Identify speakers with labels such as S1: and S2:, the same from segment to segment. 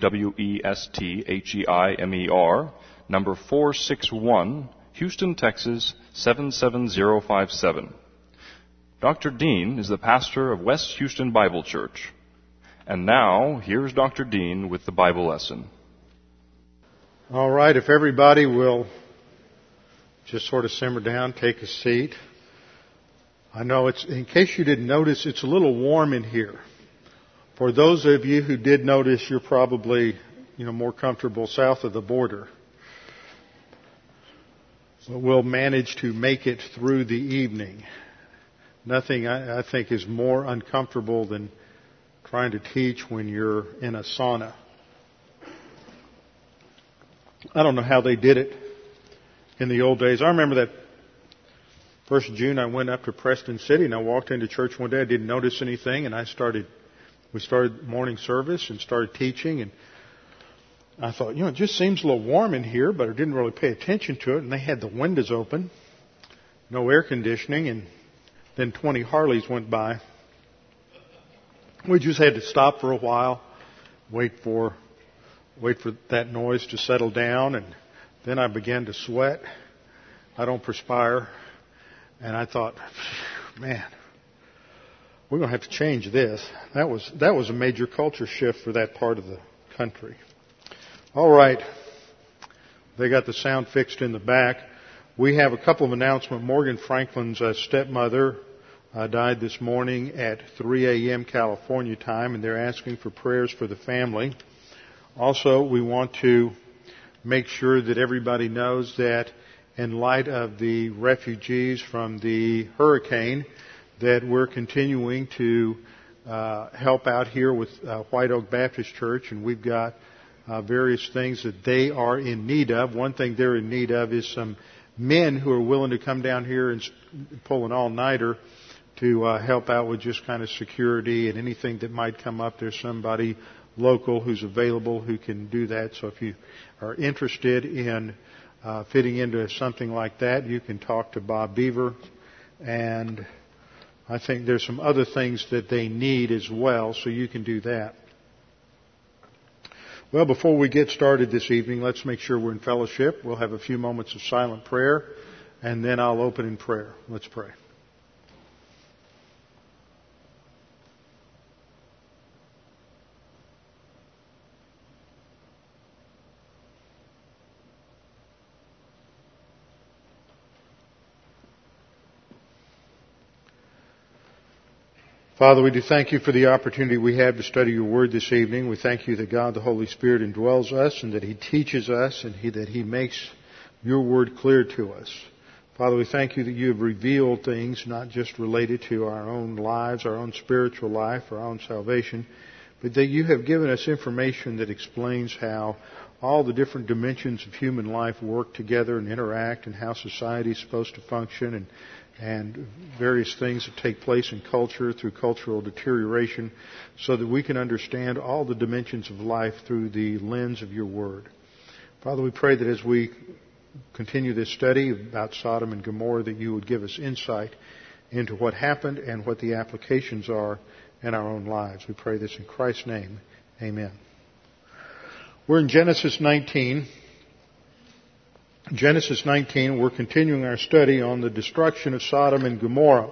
S1: W-E-S-T-H-E-I-M-E-R, number 461, Houston, Texas 77057. Dr. Dean is the pastor of West Houston Bible Church. And now, here's Dr. Dean with the Bible lesson.
S2: All right, if everybody will just sort of simmer down, take a seat. I know it's, in case you didn't notice, it's a little warm in here. For those of you who did notice, you're probably, you know, more comfortable south of the border. But we'll manage to make it through the evening. Nothing I, I think is more uncomfortable than trying to teach when you're in a sauna. I don't know how they did it in the old days. I remember that first June I went up to Preston City and I walked into church one day. I didn't notice anything and I started, we started morning service and started teaching and I thought, you know, it just seems a little warm in here, but I didn't really pay attention to it and they had the windows open, no air conditioning and then 20 Harleys went by. We just had to stop for a while, wait for, wait for that noise to settle down, and then I began to sweat. I don't perspire, and I thought, man, we're going to have to change this. That was that was a major culture shift for that part of the country. All right, they got the sound fixed in the back. We have a couple of announcements. Morgan Franklin's uh, stepmother uh, died this morning at 3 a.m. California time, and they're asking for prayers for the family. Also, we want to make sure that everybody knows that in light of the refugees from the hurricane, that we're continuing to uh, help out here with uh, White Oak Baptist Church, and we've got uh, various things that they are in need of. One thing they're in need of is some men who are willing to come down here and pull an all-nighter to uh, help out with just kind of security and anything that might come up. There's somebody local who's available who can do that. So if you are interested in uh, fitting into something like that, you can talk to Bob Beaver. And I think there's some other things that they need as well, so you can do that. Well, before we get started this evening, let's make sure we're in fellowship. We'll have a few moments of silent prayer, and then I'll open in prayer. Let's pray. Father, we do thank you for the opportunity we have to study your word this evening. We thank you that God the Holy Spirit indwells us and that he teaches us and he, that he makes your word clear to us. Father, we thank you that you have revealed things not just related to our own lives, our own spiritual life, our own salvation, but that you have given us information that explains how all the different dimensions of human life work together and interact and how society is supposed to function and and various things that take place in culture through cultural deterioration so that we can understand all the dimensions of life through the lens of your word. Father, we pray that as we continue this study about Sodom and Gomorrah that you would give us insight into what happened and what the applications are in our own lives. We pray this in Christ's name. Amen. We're in Genesis 19. Genesis 19, we're continuing our study on the destruction of Sodom and Gomorrah.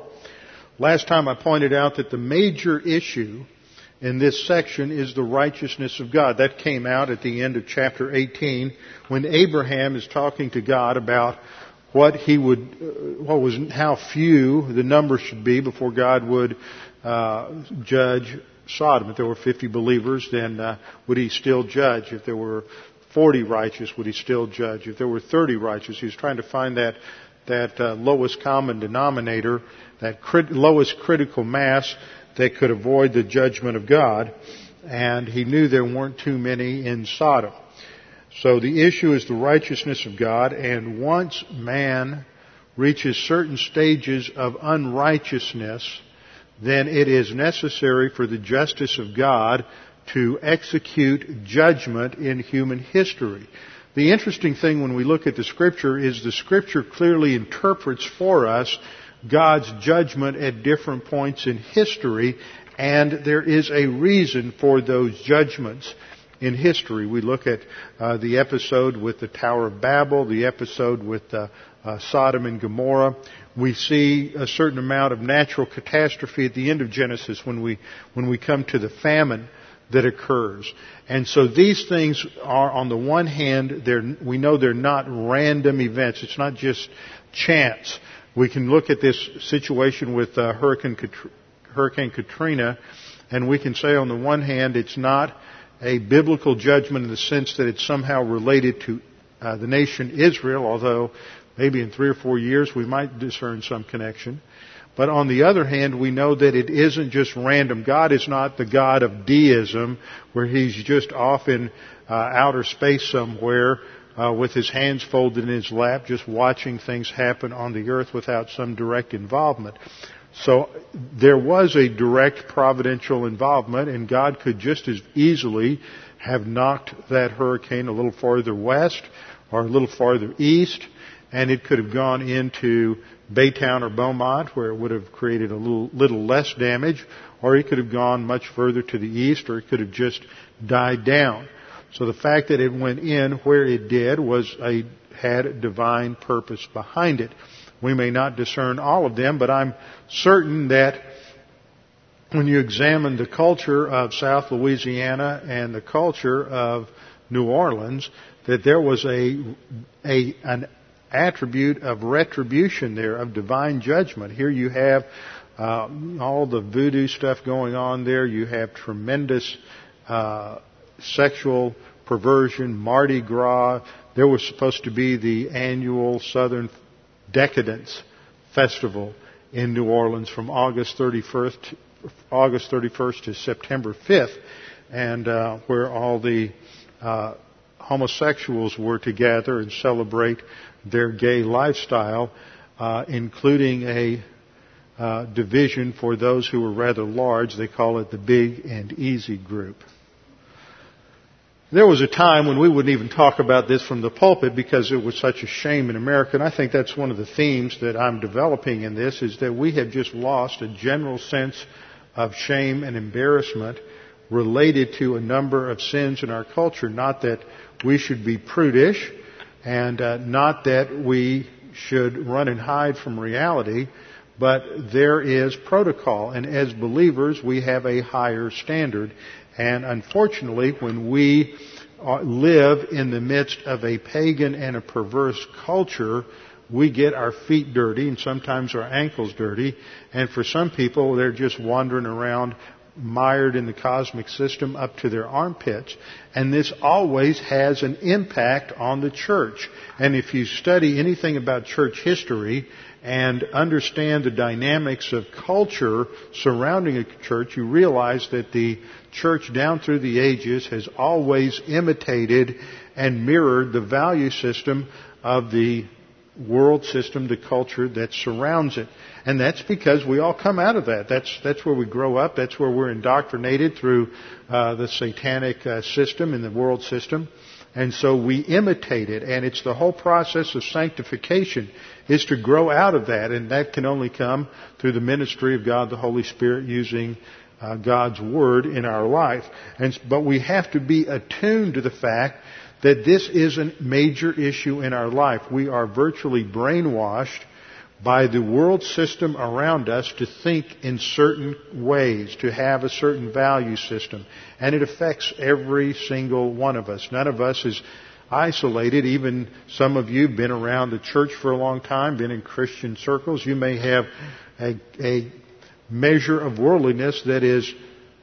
S2: Last time I pointed out that the major issue in this section is the righteousness of God. That came out at the end of chapter 18 when Abraham is talking to God about what he would, uh, what was, how few the number should be before God would uh, judge Sodom. If there were 50 believers, then uh, would he still judge? If there were 40 righteous, would he still judge? If there were 30 righteous, he was trying to find that, that uh, lowest common denominator, that crit- lowest critical mass that could avoid the judgment of God. And he knew there weren't too many in Sodom. So the issue is the righteousness of God, and once man reaches certain stages of unrighteousness, then it is necessary for the justice of God to execute judgment in human history. The interesting thing when we look at the scripture is the scripture clearly interprets for us God's judgment at different points in history, and there is a reason for those judgments in history. We look at uh, the episode with the Tower of Babel, the episode with uh, uh, Sodom and Gomorrah. We see a certain amount of natural catastrophe at the end of Genesis when we when we come to the famine that occurs. And so these things are, on the one hand, we know they're not random events. It's not just chance. We can look at this situation with uh, Hurricane, Hurricane Katrina, and we can say on the one hand, it's not a biblical judgment in the sense that it's somehow related to uh, the nation Israel, although maybe in three or four years we might discern some connection. But on the other hand, we know that it isn't just random. God is not the God of deism, where He's just off in uh, outer space somewhere uh, with His hands folded in His lap, just watching things happen on the earth without some direct involvement. So there was a direct providential involvement, and God could just as easily have knocked that hurricane a little farther west or a little farther east, and it could have gone into Baytown or Beaumont, where it would have created a little, little less damage, or it could have gone much further to the east, or it could have just died down. So the fact that it went in where it did was a, had a divine purpose behind it. We may not discern all of them, but I'm certain that when you examine the culture of South Louisiana and the culture of New Orleans, that there was a, a an attribute of retribution there, of divine judgment. Here you have uh, all the voodoo stuff going on there. You have tremendous uh, sexual perversion, Mardi Gras. There was supposed to be the annual Southern Decadence Festival in New Orleans from August 31st, August 31st to September 5th, and uh, where all the uh, homosexuals were to gather and celebrate their gay lifestyle, uh, including a uh, division for those who were rather large. They call it the Big and Easy Group. There was a time when we wouldn't even talk about this from the pulpit because it was such a shame in America, and I think that's one of the themes that I'm developing in this is that we have just lost a general sense of shame and embarrassment related to a number of sins in our culture. Not that we should be prudish, and uh, not that we should run and hide from reality, but there is protocol. And as believers, we have a higher standard. And unfortunately, when we uh, live in the midst of a pagan and a perverse culture, we get our feet dirty and sometimes our ankles dirty. And for some people, they're just wandering around mired in the cosmic system up to their armpits. And this always has an impact on the church. And if you study anything about church history and understand the dynamics of culture surrounding a church, you realize that the church down through the ages has always imitated and mirrored the value system of the world system, the culture that surrounds it. And that's because we all come out of that. That's, that's where we grow up. That's where we're indoctrinated through uh, the satanic uh, system and the world system. And so we imitate it. And it's the whole process of sanctification is to grow out of that. And that can only come through the ministry of God the Holy Spirit using uh, God's Word in our life. And, but we have to be attuned to the fact that this is a major issue in our life. We are virtually brainwashed by the world system around us to think in certain ways, to have a certain value system. And it affects every single one of us. None of us is isolated. Even some of you have been around the church for a long time, been in Christian circles. You may have a, a measure of worldliness that is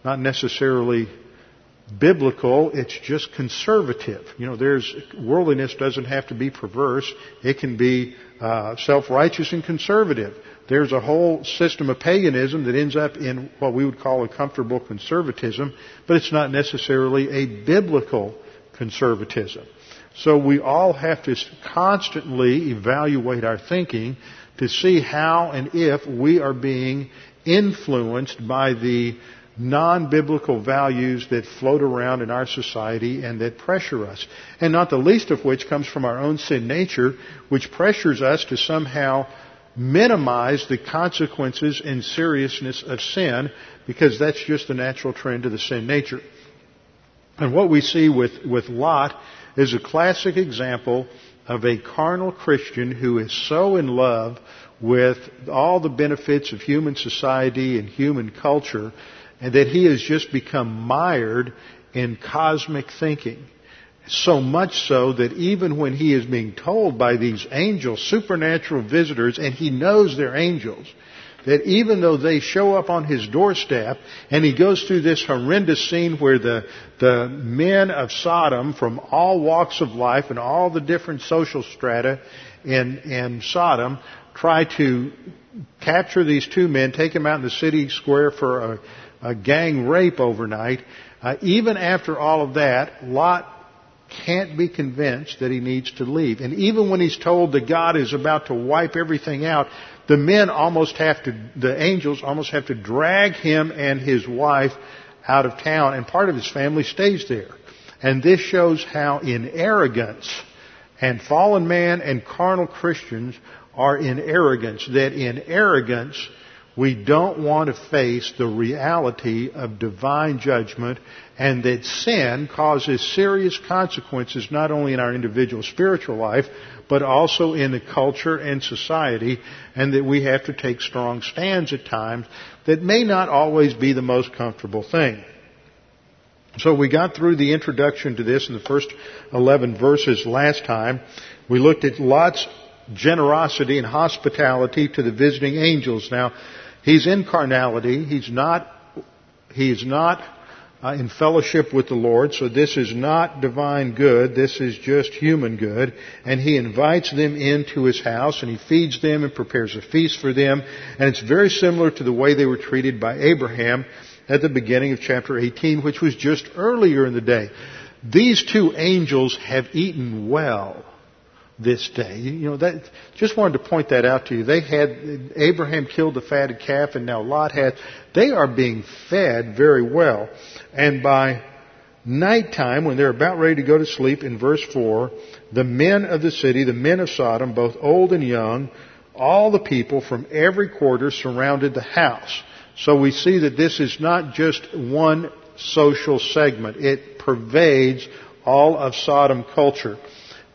S2: not necessarily biblical, it's just conservative. You know, there's, worldliness doesn't have to be perverse. It can be uh, self-righteous and conservative. There's a whole system of paganism that ends up in what we would call a comfortable conservatism, but it's not necessarily a biblical conservatism. So we all have to constantly evaluate our thinking to see how and if we are being influenced by the non-biblical values that float around in our society and that pressure us. And not the least of which comes from our own sin nature, which pressures us to somehow minimize the consequences and seriousness of sin because that's just the natural trend of the sin nature. And what we see with, with Lot is a classic example of a carnal Christian who is so in love with all the benefits of human society and human culture and that he has just become mired in cosmic thinking. So much so that even when he is being told by these angels, supernatural visitors, and he knows they're angels, that even though they show up on his doorstep and he goes through this horrendous scene where the, the men of Sodom from all walks of life and all the different social strata in, in Sodom try to capture these two men, take them out in the city square for a, a gang rape overnight, uh, even after all of that, Lot can't be convinced that he needs to leave. And even when he's told that God is about to wipe everything out, the men almost have to, the angels almost have to drag him and his wife out of town, and part of his family stays there. And this shows how in arrogance, and fallen man and carnal Christians are in arrogance, that in arrogance, we don't want to face the reality of divine judgment and that sin causes serious consequences not only in our individual spiritual life, but also in the culture and society, and that we have to take strong stands at times that may not always be the most comfortable thing. So we got through the introduction to this in the first 11 verses last time. We looked at Lot's generosity and hospitality to the visiting angels. Now, He's in carnality. He's not, he's not uh, in fellowship with the Lord, so this is not divine good. This is just human good. And he invites them into his house and he feeds them and prepares a feast for them. And it's very similar to the way they were treated by Abraham at the beginning of chapter 18, which was just earlier in the day. These two angels have eaten well this day. You know, that, just wanted to point that out to you. They had, Abraham killed the fatted calf and now Lot had, they are being fed very well. And by nighttime, when they're about ready to go to sleep, in verse 4, the men of the city, the men of Sodom, both old and young, all the people from every quarter surrounded the house. So we see that this is not just one social segment. It pervades all of Sodom culture.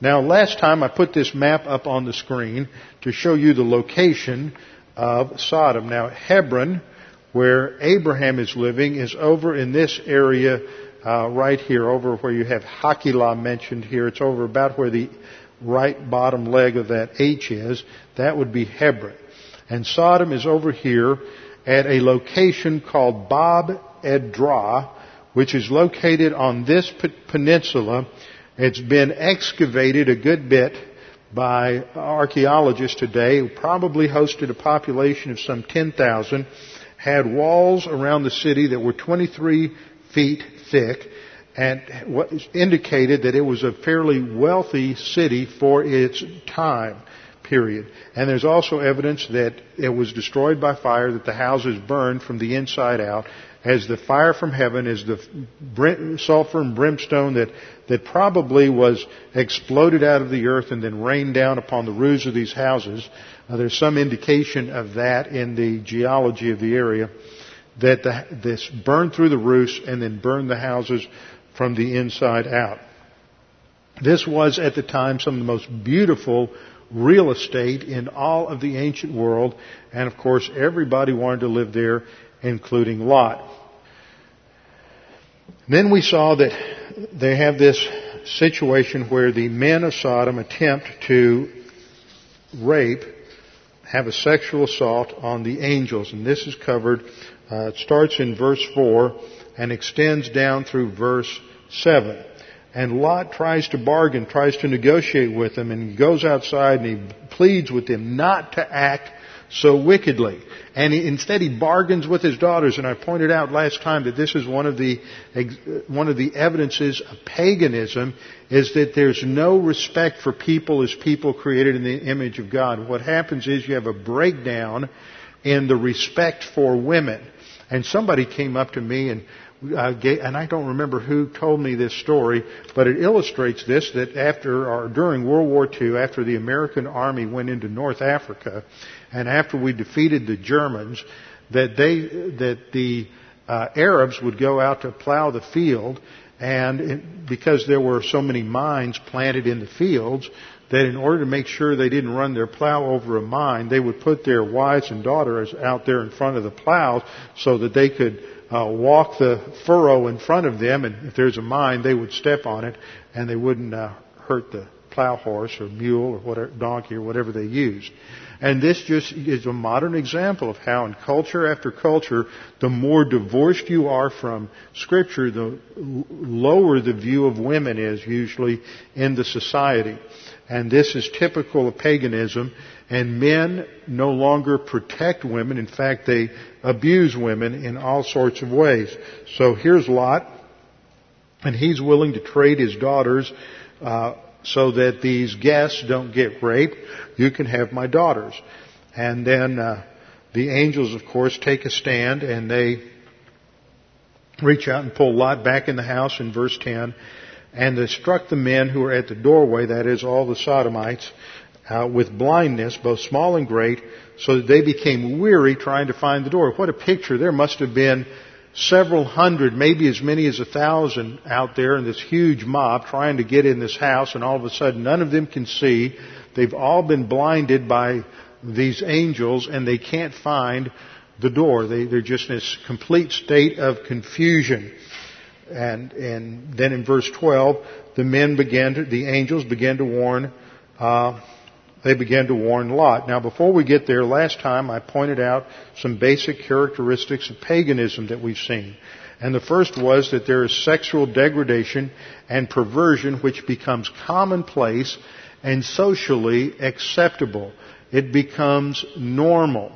S2: Now, last time I put this map up on the screen to show you the location of Sodom. Now, Hebron, where Abraham is living, is over in this area uh, right here, over where you have Hakilah mentioned here. It's over about where the right bottom leg of that H is. That would be Hebron. And Sodom is over here at a location called Bab edh-Dhra, which is located on this peninsula it's been excavated a good bit by archaeologists today, probably hosted a population of some 10,000, had walls around the city that were 23 feet thick, and what indicated that it was a fairly wealthy city for its time period. And there's also evidence that it was destroyed by fire, that the houses burned from the inside out, as the fire from heaven, as the sulfur and brimstone that, that probably was exploded out of the earth and then rained down upon the roofs of these houses. Uh, there's some indication of that in the geology of the area, that the, this burned through the roofs and then burned the houses from the inside out. This was at the time some of the most beautiful real estate in all of the ancient world, and of course everybody wanted to live there, including Lot. Then we saw that they have this situation where the men of Sodom attempt to rape, have a sexual assault on the angels. And this is covered, uh, it starts in verse 4 and extends down through verse 7. And Lot tries to bargain, tries to negotiate with them, and he goes outside and he pleads with them not to act so wickedly. And he, instead he bargains with his daughters. And I pointed out last time that this is one of the, one of the evidences of paganism is that there's no respect for people as people created in the image of God. What happens is you have a breakdown in the respect for women. And somebody came up to me and uh, and I don't remember who told me this story, but it illustrates this that after or during World War II, after the American Army went into North Africa, and after we defeated the Germans, that they that the uh, Arabs would go out to plow the field, and it, because there were so many mines planted in the fields, that in order to make sure they didn't run their plow over a mine, they would put their wives and daughters out there in front of the plows so that they could uh, walk the furrow in front of them, and if there's a mine, they would step on it, and they wouldn't uh, hurt the plow horse or mule or whatever, donkey or whatever they used. And this just is a modern example of how in culture after culture, the more divorced you are from scripture, the lower the view of women is usually in the society. And this is typical of paganism. And men no longer protect women. In fact, they abuse women in all sorts of ways. So here's Lot, and he's willing to trade his daughters uh, so that these guests don't get raped. You can have my daughters. And then uh, the angels, of course, take a stand and they reach out and pull Lot back in the house in verse 10 and they struck the men who were at the doorway, that is, all the Sodomites, uh, with blindness, both small and great, so that they became weary trying to find the door. What a picture. There must have been several hundred, maybe as many as a thousand out there in this huge mob trying to get in this house, and all of a sudden none of them can see. They've all been blinded by these angels, and they can't find the door. They, they're just in this complete state of confusion. And, and then in verse 12, the men began to, the angels began to warn, uh, they began to warn Lot. Now before we get there, last time I pointed out some basic characteristics of paganism that we've seen. And the first was that there is sexual degradation and perversion which becomes commonplace and socially acceptable. It becomes normal.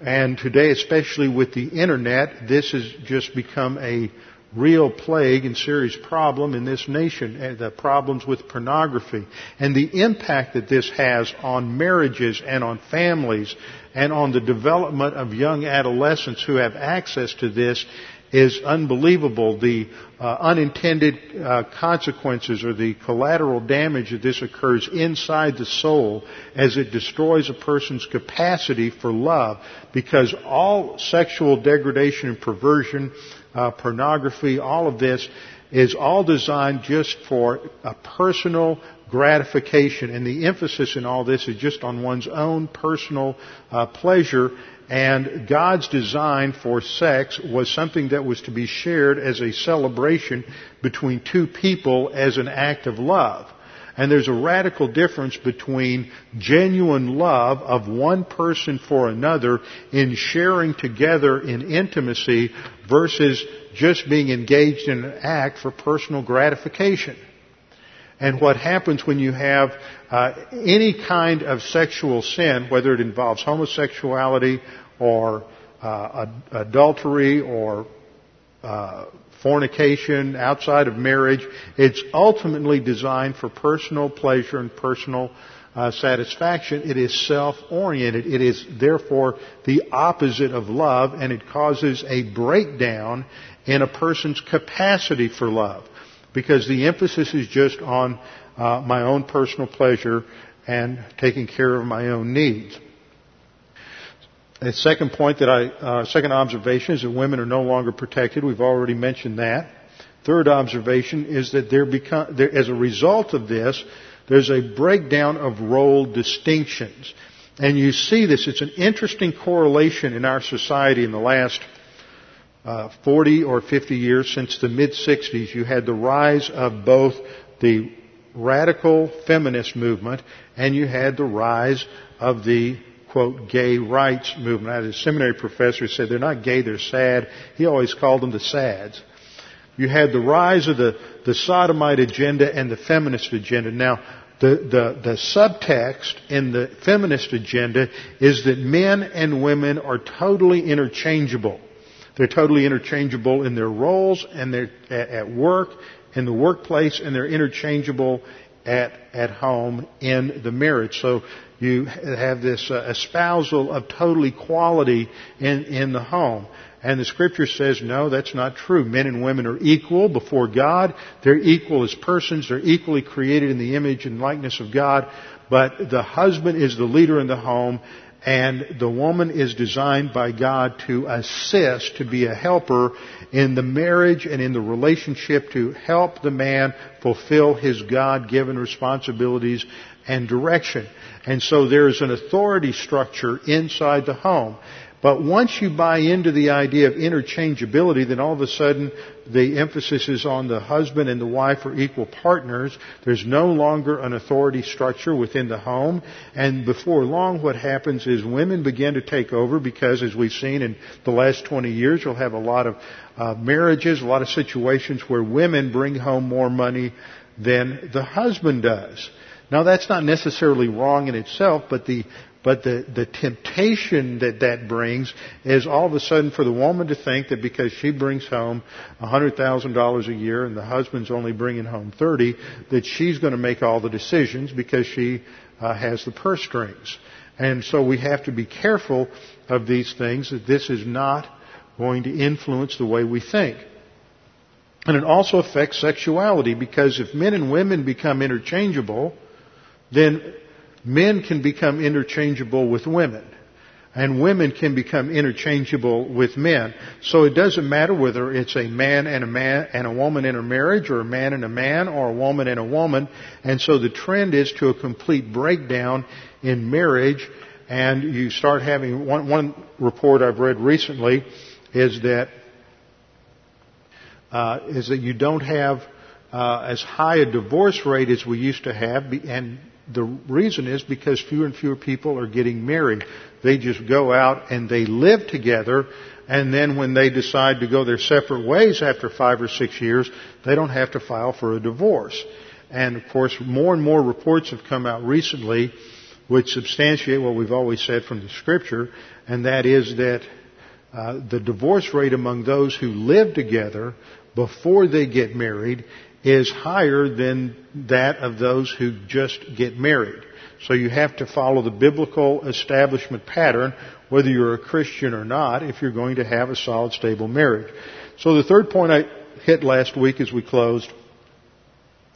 S2: And today, especially with the internet, this has just become a real plague and serious problem in this nation, eh, the problems with pornography. And the impact that this has on marriages and on families and on the development of young adolescents who have access to this is unbelievable. The uh, unintended uh, consequences or the collateral damage that this occurs inside the soul as it destroys a person's capacity for love because all sexual degradation and perversion uh, pornography, all of this is all designed just for a personal gratification. And the emphasis in all this is just on one's own personal uh, pleasure. And God's design for sex was something that was to be shared as a celebration between two people as an act of love. And there's a radical difference between genuine love of one person for another in sharing together in intimacy versus just being engaged in an act for personal gratification. And what happens when you have uh, any kind of sexual sin, whether it involves homosexuality or uh, adultery or uh, fornication, outside of marriage. It's ultimately designed for personal pleasure and personal uh, satisfaction. It is self-oriented. It is therefore the opposite of love, and it causes a breakdown in a person's capacity for love, because the emphasis is just on uh, my own personal pleasure and taking care of my own needs. The second point that I, uh, second observation is that women are no longer protected. We've already mentioned that. Third observation is that there become, there, as a result of this, there's a breakdown of role distinctions. And you see this, it's an interesting correlation in our society in the last uh, 40 or 50 years since the mid 60s. You had the rise of both the radical feminist movement and you had the rise of the quote, gay rights movement. I had a seminary professor who said they're not gay, they're sad. He always called them the sads. you had the rise of the, the sodomite agenda and the feminist agenda. Now, the, the, the subtext in the feminist agenda is that men and women are totally interchangeable. They're totally interchangeable in their roles and they're at work, in the workplace, and they're interchangeable at, at home in the marriage. So you have this uh, espousal of total equality in, in the home. And the scripture says, no, that's not true. Men and women are equal before God. They're equal as persons. They're equally created in the image and likeness of God. But the husband is the leader in the home and the woman is designed by God to assist, to be a helper in the marriage and in the relationship to help the man fulfill his God-given responsibilities and direction. And so there's an authority structure inside the home. But once you buy into the idea of interchangeability, then all of a sudden the emphasis is on the husband and the wife are equal partners. There's no longer an authority structure within the home. And before long what happens is women begin to take over because as we've seen in the last 20 years, you'll have a lot of uh, marriages, a lot of situations where women bring home more money than the husband does. Now that's not necessarily wrong in itself, but the but the, the temptation that that brings is all of a sudden for the woman to think that because she brings home $100,000 a year and the husband's only bringing home 30, that she's going to make all the decisions because she uh, has the purse strings. And so we have to be careful of these things that this is not going to influence the way we think. And it also affects sexuality because if men and women become interchangeable, then men can become interchangeable with women. And women can become interchangeable with men. So it doesn't matter whether it's a man and a man and a woman in a marriage or a man and a man or a woman and a woman. And so the trend is to a complete breakdown in marriage and you start having one, one report I've read recently is that uh, is that you don't have uh, as high a divorce rate as we used to have, and the reason is because fewer and fewer people are getting married. They just go out and they live together, and then when they decide to go their separate ways after five or six years, they don't have to file for a divorce. And of course, more and more reports have come out recently which substantiate what we've always said from the scripture, and that is that uh, the divorce rate among those who live together before they get married is higher than that of those who just get married. So you have to follow the biblical establishment pattern, whether you're a Christian or not, if you're going to have a solid, stable marriage. So the third point I hit last week as we closed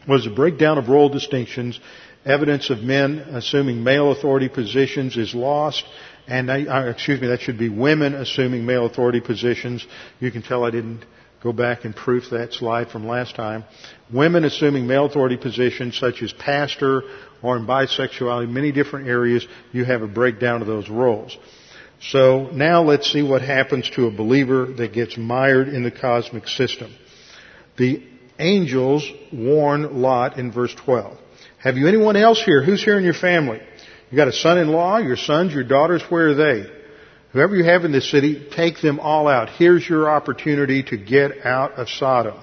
S2: was the breakdown of role distinctions. Evidence of men assuming male authority positions is lost. And I, excuse me, that should be women assuming male authority positions. You can tell I didn't Go back and proof that slide from last time. Women assuming male authority positions such as pastor or in bisexuality, many different areas, you have a breakdown of those roles. So now let's see what happens to a believer that gets mired in the cosmic system. The angels warn Lot in verse 12. Have you anyone else here? Who's here in your family? You got a son-in-law, your sons, your daughters, where are they? Whoever you have in this city, take them all out. Here's your opportunity to get out of Sodom.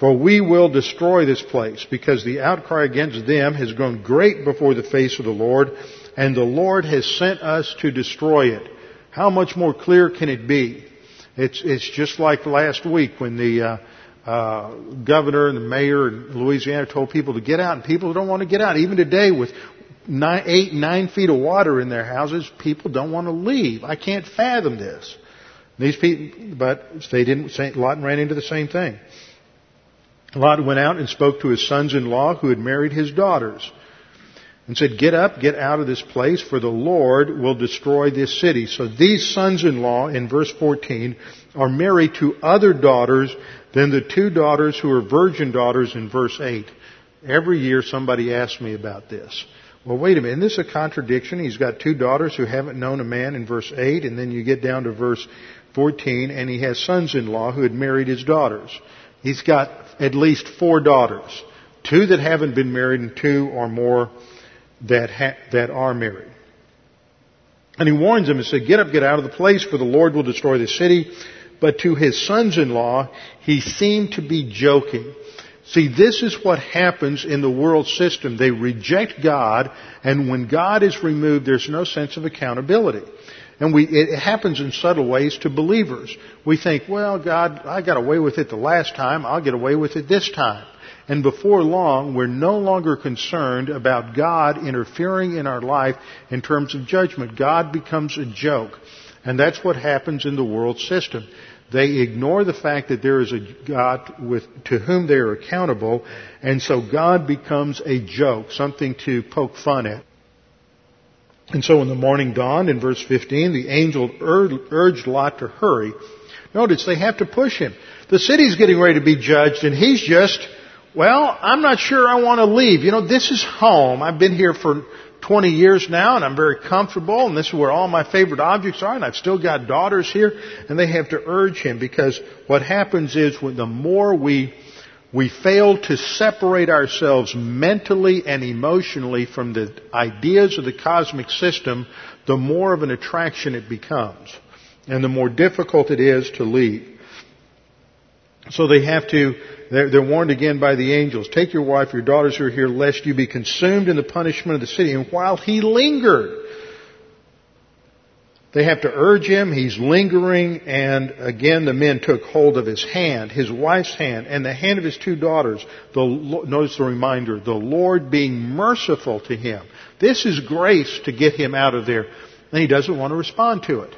S2: For we will destroy this place, because the outcry against them has grown great before the face of the Lord, and the Lord has sent us to destroy it. How much more clear can it be? It's, it's just like last week when the uh, uh, governor and the mayor in Louisiana told people to get out, and people don't want to get out. Even today, with nine, eight, nine feet of water in their houses, people don't want to leave. I can't fathom this. These people, but they didn't. Lot ran into the same thing. Lot went out and spoke to his sons-in-law who had married his daughters and said, get up, get out of this place, for the Lord will destroy this city. So these sons-in-law in verse 14 are married to other daughters than the two daughters who are virgin daughters in verse 8. Every year somebody asks me about this. Well, wait a minute. Isn't this a contradiction? He's got two daughters who haven't known a man in verse 8, and then you get down to verse 14, and he has sons-in-law who had married his daughters. He's got at least four daughters. Two that haven't been married and two or more that, ha- that are married. And he warns them and said, get up, get out of the place, for the Lord will destroy the city. but to his sons-in-law he seemed to be joking. See, this is what happens in the world system. They reject God, and when God is removed, there's no sense of accountability. And we, it happens in subtle ways to believers. We think, well, God, I got away with it the last time, I'll get away with it this time. And before long, we're no longer concerned about God interfering in our life in terms of judgment. God becomes a joke. And that's what happens in the world system. They ignore the fact that there is a God with, to whom they are accountable, and so God becomes a joke, something to poke fun at. And so when the morning dawned, in verse 15, the angel urged Lot to hurry. Notice they have to push him. The city's getting ready to be judged, and he's just well, I'm not sure I want to leave. You know, this is home. I've been here for 20 years now and I'm very comfortable and this is where all my favorite objects are and I've still got daughters here and they have to urge him because what happens is when the more we we fail to separate ourselves mentally and emotionally from the ideas of the cosmic system, the more of an attraction it becomes. And the more difficult it is to leave. So they have to, they're, they're, warned again by the angels, take your wife, your daughters who are here, lest you be consumed in the punishment of the city. And while he lingered, they have to urge him, he's lingering, and again the men took hold of his hand, his wife's hand, and the hand of his two daughters. The, notice the reminder, the Lord being merciful to him. This is grace to get him out of there. And he doesn't want to respond to it.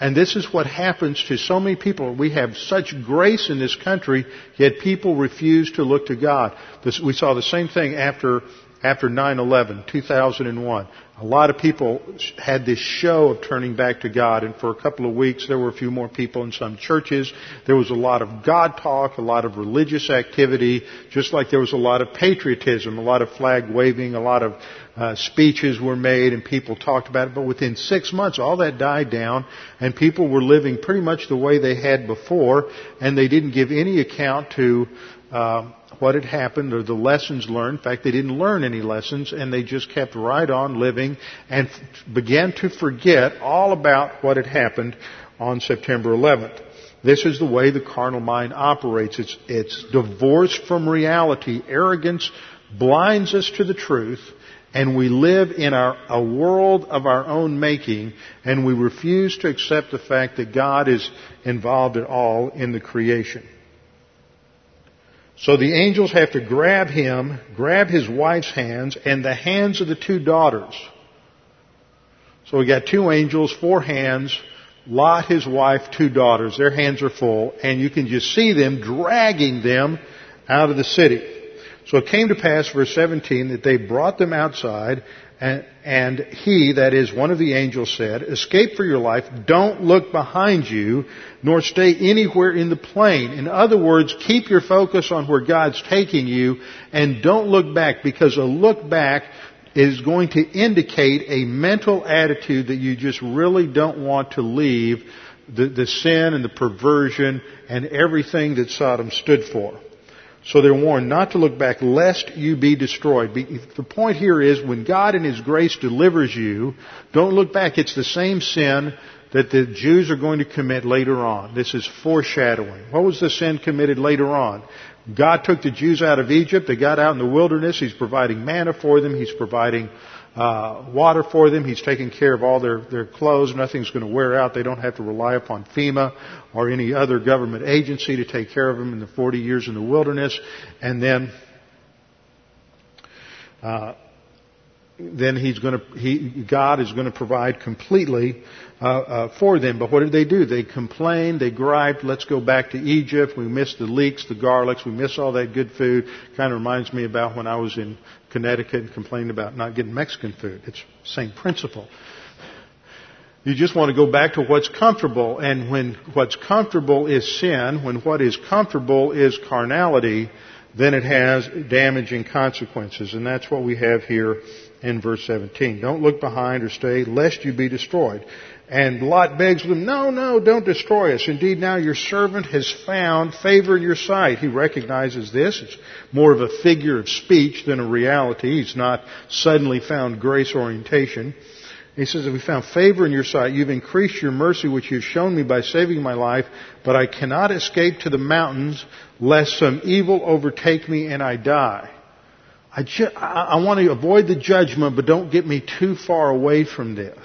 S2: And this is what happens to so many people. We have such grace in this country, yet people refuse to look to God. This, we saw the same thing after, after 9-11, 2001. A lot of people had this show of turning back to God, and for a couple of weeks there were a few more people in some churches. There was a lot of God talk, a lot of religious activity, just like there was a lot of patriotism, a lot of flag waving, a lot of uh, speeches were made, and people talked about it. But within six months, all that died down, and people were living pretty much the way they had before, and they didn't give any account to uh, what had happened or the lessons learned. In fact, they didn't learn any lessons and they just kept right on living and f- began to forget all about what had happened on September 11th. This is the way the carnal mind operates. It's, it's divorced from reality. Arrogance blinds us to the truth and we live in our, a world of our own making and we refuse to accept the fact that God is involved at all in the creation. So the angels have to grab him, grab his wife's hands, and the hands of the two daughters. So we got two angels, four hands, Lot, his wife, two daughters. Their hands are full, and you can just see them dragging them out of the city. So it came to pass, verse 17, that they brought them outside, and, and he, that is one of the angels said, escape for your life, don't look behind you, nor stay anywhere in the plain. In other words, keep your focus on where God's taking you, and don't look back, because a look back is going to indicate a mental attitude that you just really don't want to leave the, the sin and the perversion and everything that Sodom stood for. So they're warned not to look back lest you be destroyed. The point here is when God in His grace delivers you, don't look back. It's the same sin that the Jews are going to commit later on. This is foreshadowing. What was the sin committed later on? God took the Jews out of Egypt. They got out in the wilderness. He's providing manna for them. He's providing uh, water for them. He's taking care of all their, their clothes. Nothing's going to wear out. They don't have to rely upon FEMA or any other government agency to take care of them in the 40 years in the wilderness. And then, uh, then he's going to, he, God is going to provide completely uh, uh, for them. But what did they do? They complained, they griped, let's go back to Egypt. We miss the leeks, the garlics, we miss all that good food. Kind of reminds me about when I was in Connecticut and complained about not getting Mexican food. It's the same principle. You just want to go back to what's comfortable, and when what's comfortable is sin, when what is comfortable is carnality, then it has damaging consequences. And that's what we have here in verse 17. Don't look behind or stay, lest you be destroyed. And Lot begs them, no, no, don't destroy us. Indeed, now your servant has found favor in your sight. He recognizes this. It's more of a figure of speech than a reality. He's not suddenly found grace orientation. He says, We found favor in your sight. You've increased your mercy, which you've shown me by saving my life, but I cannot escape to the mountains, lest some evil overtake me and I die. I, ju- I, I want to avoid the judgment, but don't get me too far away from this.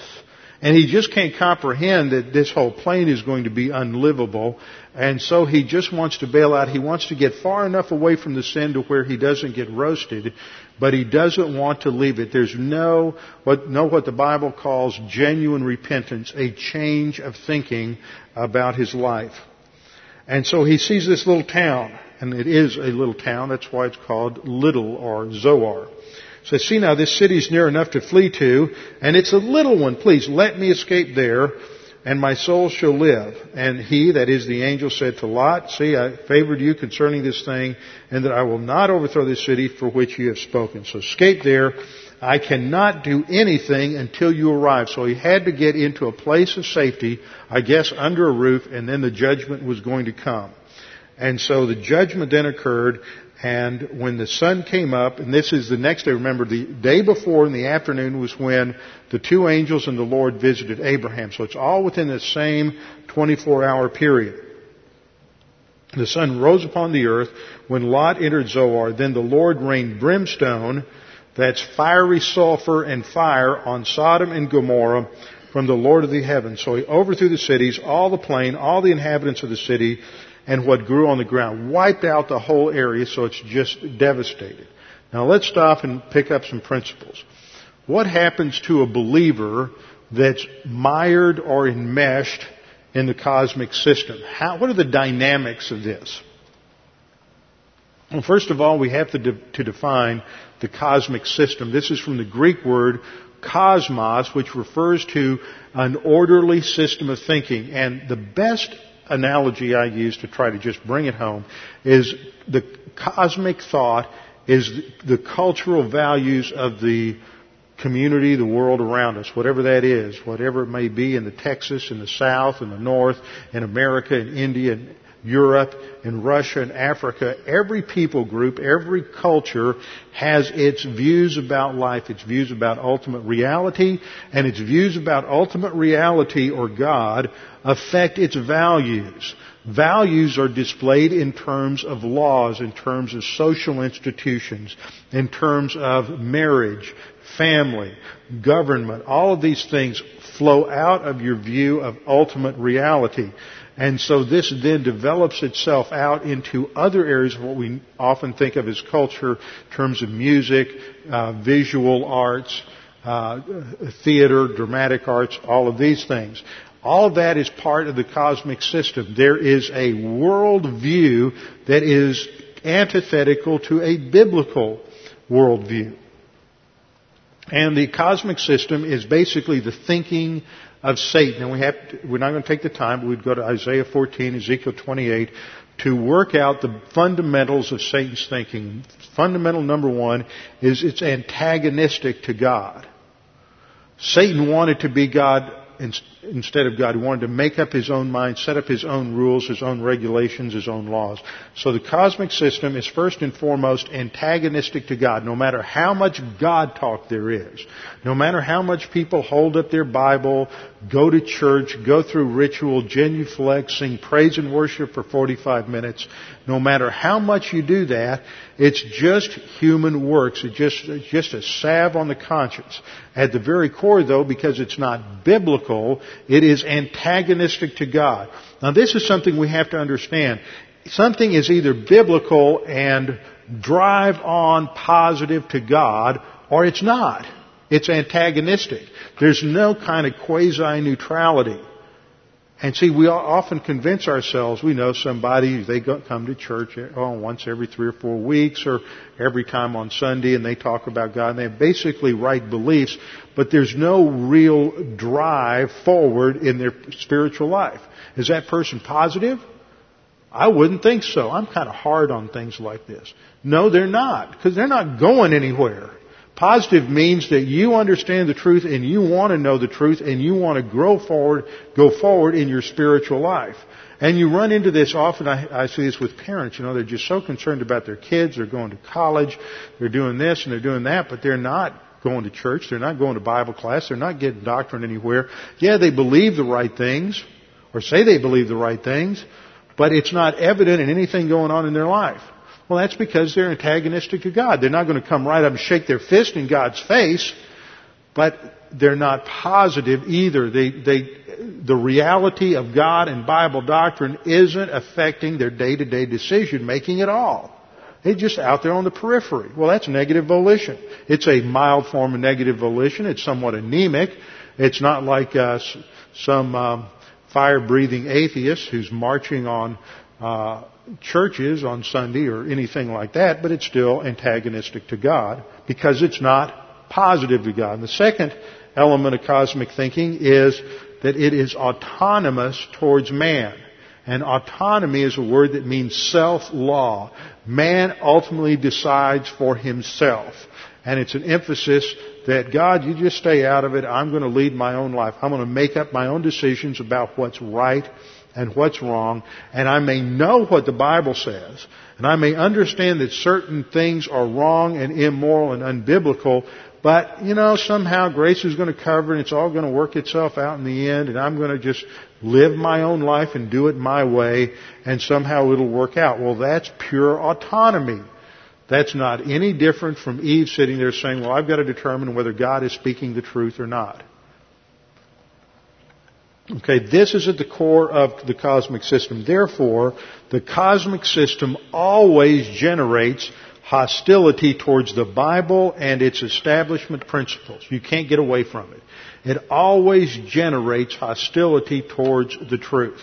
S2: And he just can't comprehend that this whole plain is going to be unlivable. And so he just wants to bail out. He wants to get far enough away from the sin to where he doesn't get roasted, but he doesn't want to leave it. There's no what, know what the Bible calls genuine repentance, a change of thinking about his life. And so he sees this little town, and it is a little town. That's why it's called Little or Zoar. So see now, this city is near enough to flee to, and it's a little one. Please let me escape there, and my soul shall live. And he, that is the angel, said to Lot, See, I favored you concerning this thing, and that I will not overthrow this city for which you have spoken. So escape there. I cannot do anything until you arrive. So he had to get into a place of safety, I guess under a roof, and then the judgment was going to come. And so the judgment then occurred, and when the sun came up, and this is the next day, remember the day before in the afternoon was when the two angels and the Lord visited Abraham. So it's all within the same 24 hour period. The sun rose upon the earth when Lot entered Zoar. Then the Lord rained brimstone, that's fiery sulfur and fire on Sodom and Gomorrah from the Lord of the heavens. So he overthrew the cities, all the plain, all the inhabitants of the city, and what grew on the ground. Wiped out the whole area so it's just devastated. Now let's stop and pick up some principles. What happens to a believer that's mired or enmeshed in the cosmic system? How, what are the dynamics of this? Well, first of all, we have to, de- to define the cosmic system. This is from the Greek word cosmos, which refers to an orderly system of thinking. And the best analogy I use to try to just bring it home is the cosmic thought is the cultural values of the community, the world around us, whatever that is, whatever it may be in the Texas, in the South, in the North, in America, in India, in Europe, in Russia, and Africa, every people group, every culture has its views about life, its views about ultimate reality, and its views about ultimate reality or God affect its values. Values are displayed in terms of laws, in terms of social institutions, in terms of marriage, family, government. All of these things flow out of your view of ultimate reality. And so this then develops itself out into other areas of what we often think of as culture in terms of music, uh, visual arts, uh, theater, dramatic arts, all of these things. All of that is part of the cosmic system. There is a worldview that is antithetical to a biblical worldview. And the cosmic system is basically the thinking of Satan. And we have to, we're not going to take the time, but we'd go to Isaiah 14, Ezekiel 28 to work out the fundamentals of Satan's thinking. Fundamental number one is it's antagonistic to God. Satan wanted to be God instead of God. Wanted to make up his own mind, set up his own rules, his own regulations, his own laws. So the cosmic system is first and foremost antagonistic to God, no matter how much God talk there is. No matter how much people hold up their Bible, go to church, go through ritual, genuflect, sing praise and worship for 45 minutes, no matter how much you do that, it's just human works. It's just, it's just a salve on the conscience. At the very core though, because it's not biblical, it is antagonistic to God. Now this is something we have to understand. Something is either biblical and drive on positive to God, or it's not. It's antagonistic. There's no kind of quasi-neutrality. And see, we often convince ourselves we know somebody, they come to church eh, oh, once every three or four weeks or every time on Sunday and they talk about God and they have basically right beliefs, but there's no real drive forward in their spiritual life. Is that person positive? I wouldn't think so. I'm kind of hard on things like this. No, they're not, because they're not going anywhere. Positive means that you understand the truth and you want to know the truth and you want to grow forward, go forward in your spiritual life. And you run into this often, I, I see this with parents, you know, they're just so concerned about their kids, they're going to college, they're doing this and they're doing that, but they're not going to church. They're not going to Bible class. They're not getting doctrine anywhere. Yeah, they believe the right things, or say they believe the right things, but it's not evident in anything going on in their life. Well, that's because they're antagonistic to God. They're not going to come right up and shake their fist in God's face, but they're not positive either. They, they, the reality of God and Bible doctrine isn't affecting their day-to-day decision making at all. They're just out there on the periphery. Well, that's negative volition. It's a mild form of negative volition. It's somewhat anemic. It's not like uh, some um, fire-breathing atheist who's marching on uh, churches on Sunday or anything like that, but it's still antagonistic to God because it's not positive to God. And the second element of cosmic thinking is that it is autonomous towards man. And autonomy is a word that means self-law. Man ultimately decides for himself. And it's an emphasis that God, you just stay out of it. I'm going to lead my own life. I'm going to make up my own decisions about what's right and what's wrong. And I may know what the Bible says. And I may understand that certain things are wrong and immoral and unbiblical. But, you know, somehow grace is going to cover and it's all going to work itself out in the end and I'm going to just live my own life and do it my way and somehow it'll work out. Well, that's pure autonomy. That's not any different from Eve sitting there saying, well, I've got to determine whether God is speaking the truth or not. Okay, this is at the core of the cosmic system. Therefore, the cosmic system always generates hostility towards the Bible and its establishment principles. You can't get away from it. It always generates hostility towards the truth.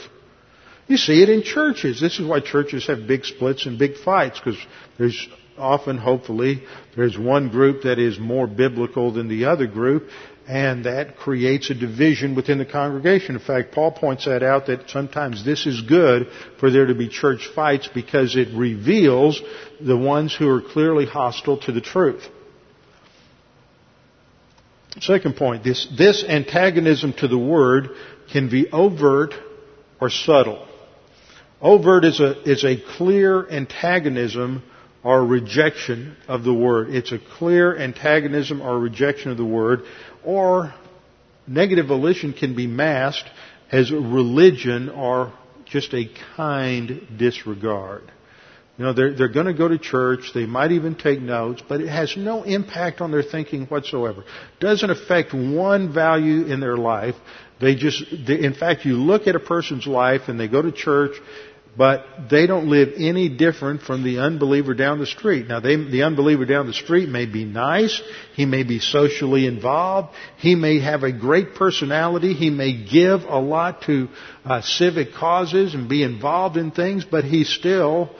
S2: You see it in churches. This is why churches have big splits and big fights because there's often, hopefully, there's one group that is more biblical than the other group and that creates a division within the congregation. In fact, Paul points that out that sometimes this is good for there to be church fights because it reveals the ones who are clearly hostile to the truth. Second point, this, this antagonism to the Word can be overt or subtle. Overt is a, is a clear antagonism or rejection of the Word. It's a clear antagonism or rejection of the Word or negative volition can be masked as religion or just a kind disregard. You know, they're, they're going to go to church, they might even take notes, but it has no impact on their thinking whatsoever. Doesn't affect one value in their life. They just, they, in fact, you look at a person's life and they go to church but they don't live any different from the unbeliever down the street. Now, they, the unbeliever down the street may be nice, he may be socially involved, he may have a great personality, he may give a lot to uh, civic causes and be involved in things, but he's still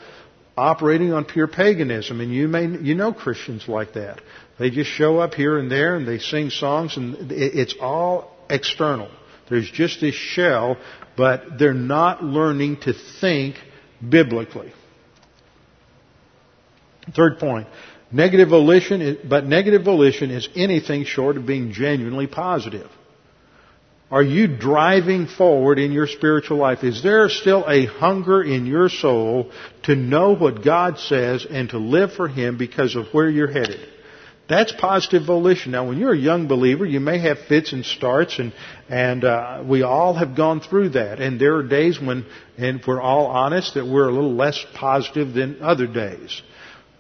S2: operating on pure paganism. And you may, you know Christians like that. They just show up here and there and they sing songs and it's all external. There's just this shell but they're not learning to think biblically. Third point. Negative volition, is, but negative volition is anything short of being genuinely positive. Are you driving forward in your spiritual life? Is there still a hunger in your soul to know what God says and to live for Him because of where you're headed? That's positive volition. Now, when you're a young believer, you may have fits and starts, and and uh, we all have gone through that. And there are days when, and if we're all honest, that we're a little less positive than other days,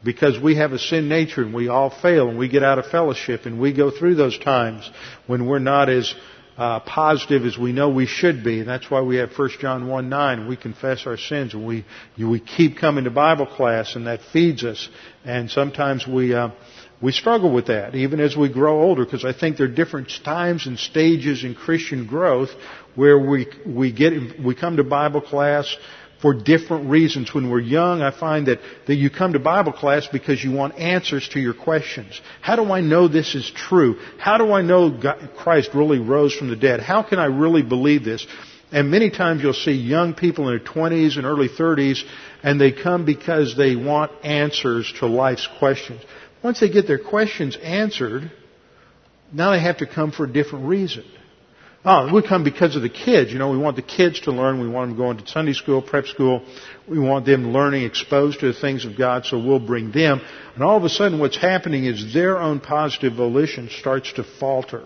S2: because we have a sin nature, and we all fail, and we get out of fellowship, and we go through those times when we're not as uh, positive as we know we should be. And that's why we have 1 John 1 9. And we confess our sins and we, we keep coming to Bible class and that feeds us. And sometimes we, uh, we struggle with that even as we grow older because I think there are different times and stages in Christian growth where we, we get, we come to Bible class for different reasons. When we're young, I find that, that you come to Bible class because you want answers to your questions. How do I know this is true? How do I know God, Christ really rose from the dead? How can I really believe this? And many times you'll see young people in their 20s and early 30s and they come because they want answers to life's questions. Once they get their questions answered, now they have to come for a different reason. Oh, we come because of the kids. You know, we want the kids to learn. We want them going to Sunday school, prep school. We want them learning, exposed to the things of God, so we'll bring them. And all of a sudden what's happening is their own positive volition starts to falter.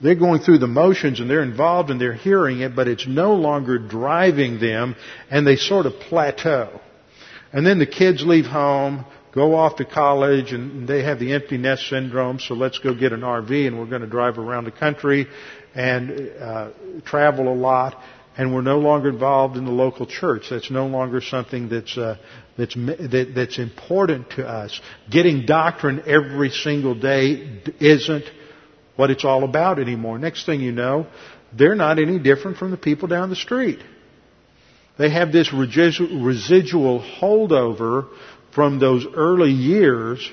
S2: They're going through the motions and they're involved and they're hearing it, but it's no longer driving them and they sort of plateau. And then the kids leave home, go off to college and they have the empty nest syndrome, so let's go get an RV and we're going to drive around the country and uh, travel a lot, and we're no longer involved in the local church. That's no longer something that's uh, that's that, that's important to us. Getting doctrine every single day isn't what it's all about anymore. Next thing you know, they're not any different from the people down the street. They have this residual holdover from those early years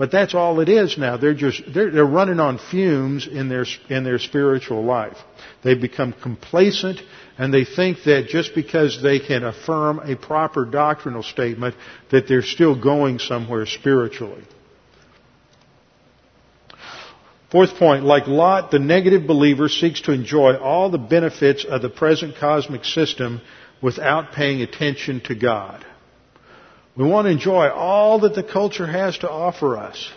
S2: but that's all it is now. They're just, they're, they're running on fumes in their, in their spiritual life. They've become complacent and they think that just because they can affirm a proper doctrinal statement that they're still going somewhere spiritually. Fourth point, like Lot, the negative believer seeks to enjoy all the benefits of the present cosmic system without paying attention to God. We want to enjoy all that the culture has to offer us.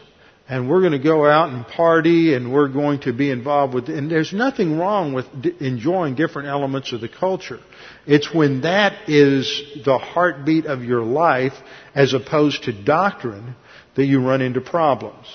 S2: And we're going to go out and party and we're going to be involved with, and there's nothing wrong with enjoying different elements of the culture. It's when that is the heartbeat of your life as opposed to doctrine that you run into problems.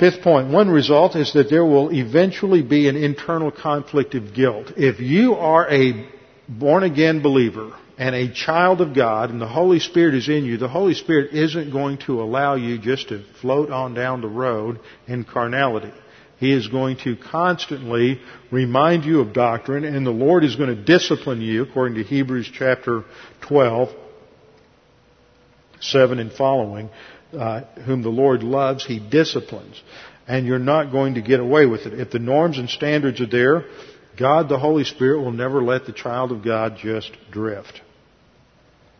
S2: Fifth point, one result is that there will eventually be an internal conflict of guilt. If you are a born again believer, and a child of God and the Holy Spirit is in you, the Holy Spirit isn't going to allow you just to float on down the road in carnality. He is going to constantly remind you of doctrine and the Lord is going to discipline you according to Hebrews chapter 12, 7 and following. Uh, whom the Lord loves, He disciplines. And you're not going to get away with it. If the norms and standards are there, God the Holy Spirit will never let the child of God just drift.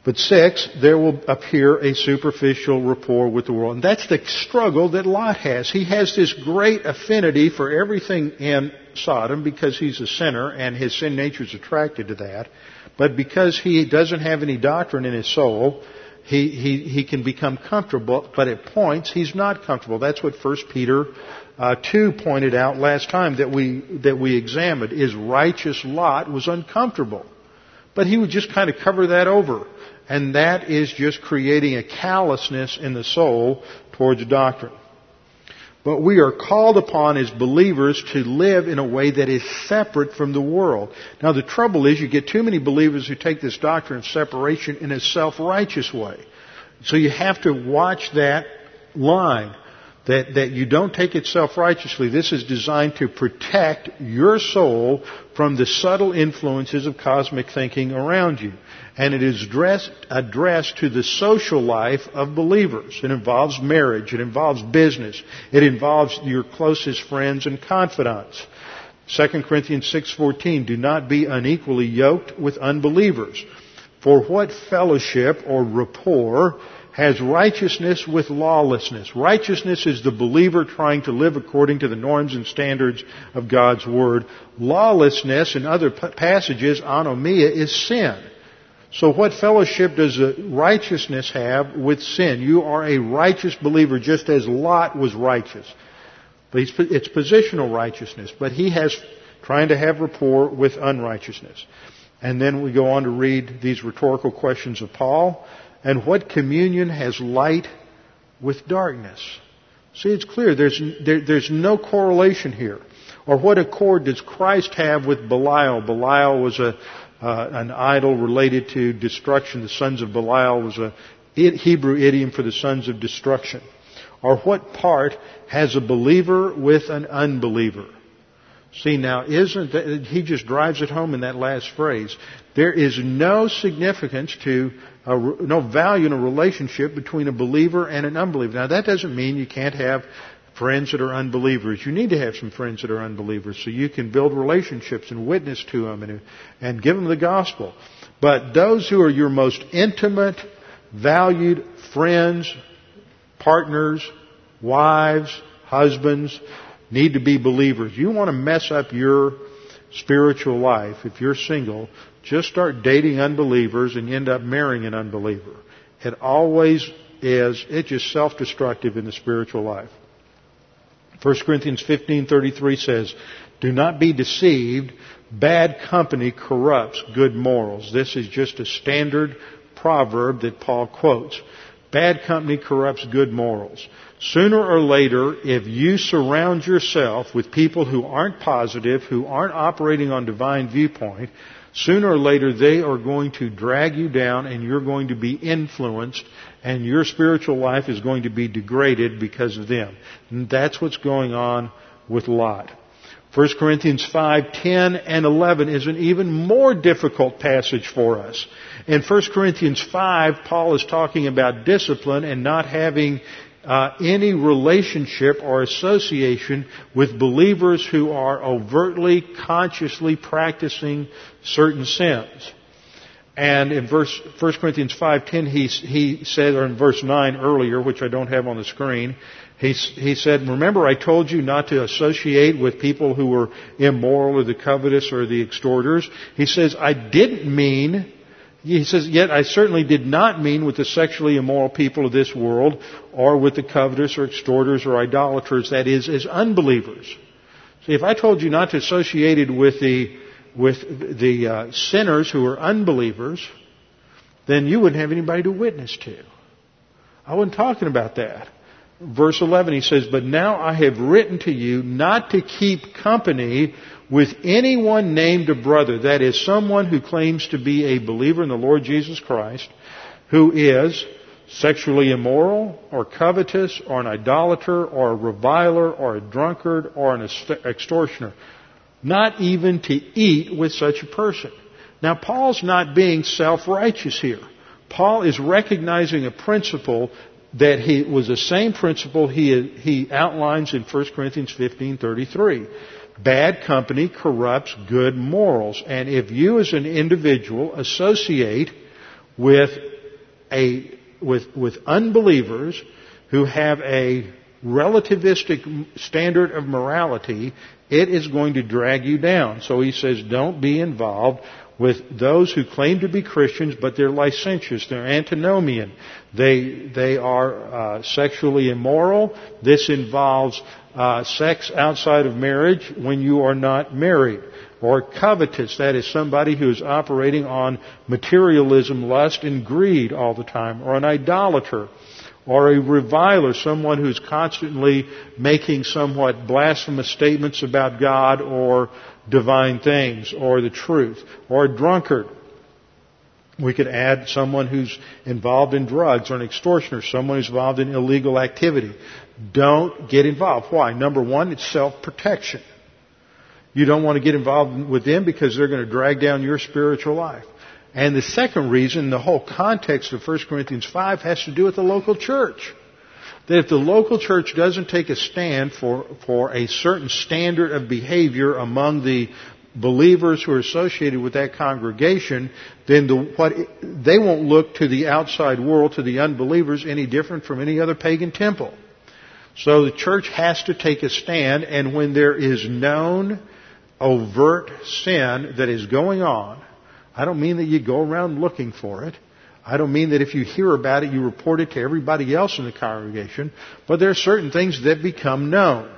S2: But six, there will appear a superficial rapport with the world. And that's the struggle that Lot has. He has this great affinity for everything in Sodom because he's a sinner and his sin nature is attracted to that. But because he doesn't have any doctrine in his soul, he, he, he can become comfortable, but at points he's not comfortable. That's what 1 Peter uh, 2 pointed out last time that we, that we examined. Is righteous Lot was uncomfortable. But he would just kind of cover that over and that is just creating a callousness in the soul towards doctrine. But we are called upon as believers to live in a way that is separate from the world. Now the trouble is you get too many believers who take this doctrine of separation in a self-righteous way. So you have to watch that line. That, that you don't take it self-righteously. This is designed to protect your soul from the subtle influences of cosmic thinking around you and it is addressed, addressed to the social life of believers. It involves marriage, it involves business, it involves your closest friends and confidants. 2 Corinthians 6:14 Do not be unequally yoked with unbelievers. For what fellowship or rapport has righteousness with lawlessness? Righteousness is the believer trying to live according to the norms and standards of God's Word. Lawlessness in other passages, anomia, is sin. So what fellowship does righteousness have with sin? You are a righteous believer just as Lot was righteous. But it's positional righteousness. But he has trying to have rapport with unrighteousness. And then we go on to read these rhetorical questions of Paul. And what communion has light with darkness? See, it's clear. There's, there, there's no correlation here. Or what accord does Christ have with Belial? Belial was a, uh, an idol related to destruction. The sons of Belial was a Hebrew idiom for the sons of destruction. Or what part has a believer with an unbeliever? See now, isn't that, he just drives it home in that last phrase. There is no significance to, a, no value in a relationship between a believer and an unbeliever. Now that doesn't mean you can't have friends that are unbelievers. You need to have some friends that are unbelievers so you can build relationships and witness to them and, and give them the gospel. But those who are your most intimate, valued friends, partners, wives, husbands, need to be believers. You want to mess up your spiritual life, if you're single, just start dating unbelievers and you end up marrying an unbeliever. It always is, it's just self-destructive in the spiritual life. 1 Corinthians 15:33 says, "Do not be deceived, bad company corrupts good morals." This is just a standard proverb that Paul quotes. Bad company corrupts good morals. Sooner or later, if you surround yourself with people who aren't positive, who aren't operating on divine viewpoint, sooner or later they are going to drag you down and you're going to be influenced and your spiritual life is going to be degraded because of them. And that's what's going on with Lot. 1 Corinthians 5, 10 and 11 is an even more difficult passage for us. In 1 Corinthians 5, Paul is talking about discipline and not having uh, any relationship or association with believers who are overtly, consciously practicing certain sins. And in verse 1 Corinthians 5:10, he he said, or in verse 9 earlier, which I don't have on the screen, he he said, "Remember, I told you not to associate with people who were immoral or the covetous or the extorters." He says, "I didn't mean." He says, yet I certainly did not mean with the sexually immoral people of this world or with the covetous or extorters or idolaters, that is, as unbelievers. See, if I told you not to associate it with the, with the uh, sinners who are unbelievers, then you wouldn't have anybody to witness to. I wasn't talking about that. Verse 11, he says, But now I have written to you not to keep company with anyone named a brother, that is, someone who claims to be a believer in the Lord Jesus Christ, who is sexually immoral, or covetous, or an idolater, or a reviler, or a drunkard, or an extortioner. Not even to eat with such a person. Now, Paul's not being self-righteous here. Paul is recognizing a principle that he was the same principle he, he outlines in 1 Corinthians 15:33. Bad company corrupts good morals. And if you as an individual associate with a, with, with unbelievers who have a relativistic standard of morality, it is going to drag you down. So he says, don't be involved with those who claim to be Christians, but they're licentious, they're antinomian, they they are uh, sexually immoral. This involves uh, sex outside of marriage when you are not married, or covetous, that is somebody who is operating on materialism, lust, and greed all the time, or an idolater or a reviler, someone who's constantly making somewhat blasphemous statements about God or divine things or the truth, or a drunkard. We could add someone who's involved in drugs or an extortioner, someone who's involved in illegal activity. Don't get involved. Why? Number one, it's self-protection. You don't want to get involved with them because they're going to drag down your spiritual life. And the second reason, the whole context of 1 Corinthians 5 has to do with the local church that if the local church doesn't take a stand for, for a certain standard of behavior among the believers who are associated with that congregation, then the, what, they won't look to the outside world, to the unbelievers, any different from any other pagan temple. So the church has to take a stand, and when there is known overt sin that is going on, I don't mean that you go around looking for it. I don't mean that if you hear about it, you report it to everybody else in the congregation, but there are certain things that become known.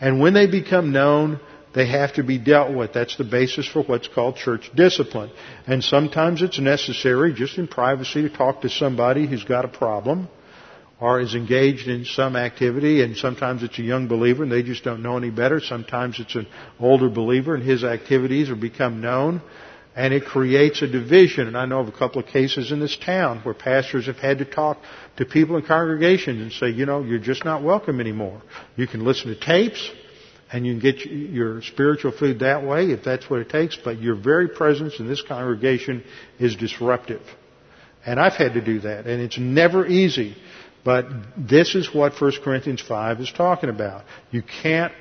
S2: And when they become known, they have to be dealt with. That's the basis for what's called church discipline. And sometimes it's necessary just in privacy to talk to somebody who's got a problem or is engaged in some activity and sometimes it's a young believer and they just don't know any better. Sometimes it's an older believer and his activities have become known and it creates a division. And I know of a couple of cases in this town where pastors have had to talk to people in congregations and say, you know, you're just not welcome anymore. You can listen to tapes and you can get your spiritual food that way if that's what it takes, but your very presence in this congregation is disruptive. And I've had to do that, and it's never easy. But this is what 1 Corinthians 5 is talking about. You can't